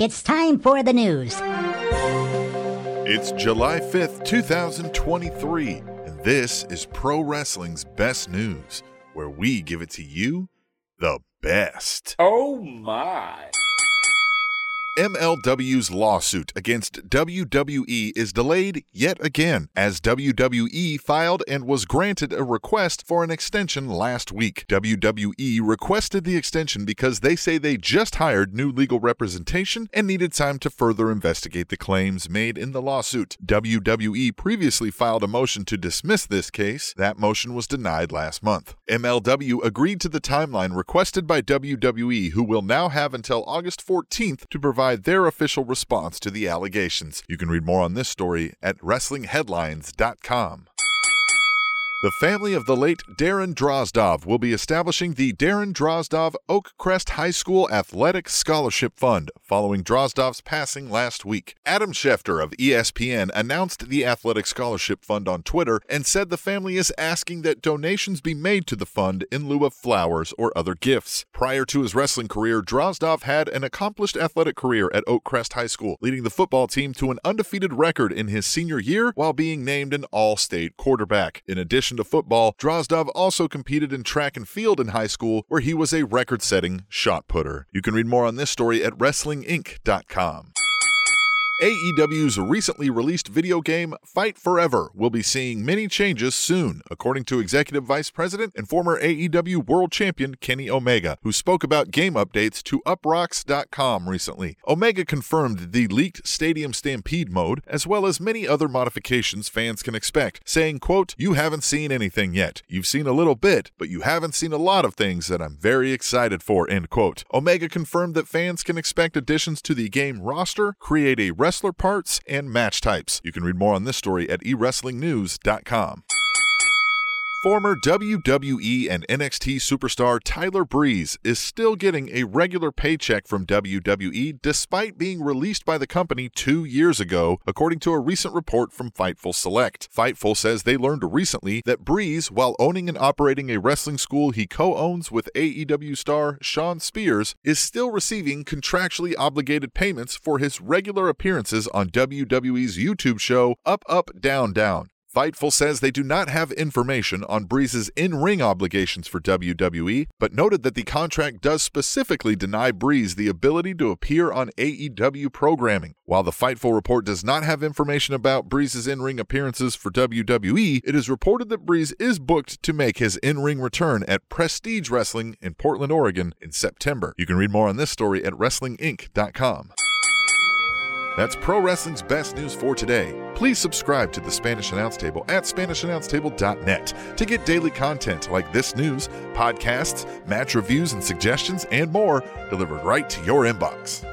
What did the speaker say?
It's time for the news. It's July 5th, 2023, and this is Pro Wrestling's Best News, where we give it to you the best. Oh my. MLW's lawsuit against WWE is delayed yet again as WWE filed and was granted a request for an extension last week. WWE requested the extension because they say they just hired new legal representation and needed time to further investigate the claims made in the lawsuit. WWE previously filed a motion to dismiss this case. That motion was denied last month. MLW agreed to the timeline requested by WWE, who will now have until August 14th to provide provide their official response to the allegations. You can read more on this story at WrestlingHeadlines.com. The family of the late Darren Drozdov will be establishing the Darren Drozdov Oakcrest High School Athletic Scholarship Fund following Drozdov's passing last week. Adam Schefter of ESPN announced the Athletic Scholarship Fund on Twitter and said the family is asking that donations be made to the fund in lieu of flowers or other gifts. Prior to his wrestling career, Drozdov had an accomplished athletic career at Oakcrest High School, leading the football team to an undefeated record in his senior year while being named an all state quarterback. In addition, addition to football, Drozdov also competed in track and field in high school, where he was a record setting shot putter. You can read more on this story at WrestlingInc.com. AEW's recently released video game Fight Forever will be seeing many changes soon, according to Executive Vice President and former AEW World Champion Kenny Omega, who spoke about game updates to Uproxx.com recently. Omega confirmed the leaked Stadium Stampede mode, as well as many other modifications fans can expect, saying, quote, You haven't seen anything yet. You've seen a little bit, but you haven't seen a lot of things that I'm very excited for, end quote. Omega confirmed that fans can expect additions to the game roster, create a wrestler parts, and match types. You can read more on this story at eWrestlingNews.com. Former WWE and NXT superstar Tyler Breeze is still getting a regular paycheck from WWE despite being released by the company two years ago, according to a recent report from Fightful Select. Fightful says they learned recently that Breeze, while owning and operating a wrestling school he co owns with AEW star Shawn Spears, is still receiving contractually obligated payments for his regular appearances on WWE's YouTube show Up, Up, Down, Down. Fightful says they do not have information on Breeze's in ring obligations for WWE, but noted that the contract does specifically deny Breeze the ability to appear on AEW programming. While the Fightful report does not have information about Breeze's in ring appearances for WWE, it is reported that Breeze is booked to make his in ring return at Prestige Wrestling in Portland, Oregon in September. You can read more on this story at WrestlingInc.com. That's pro wrestling's best news for today. Please subscribe to the Spanish Announce Table at SpanishAnnounceTable.net to get daily content like this news, podcasts, match reviews and suggestions, and more delivered right to your inbox.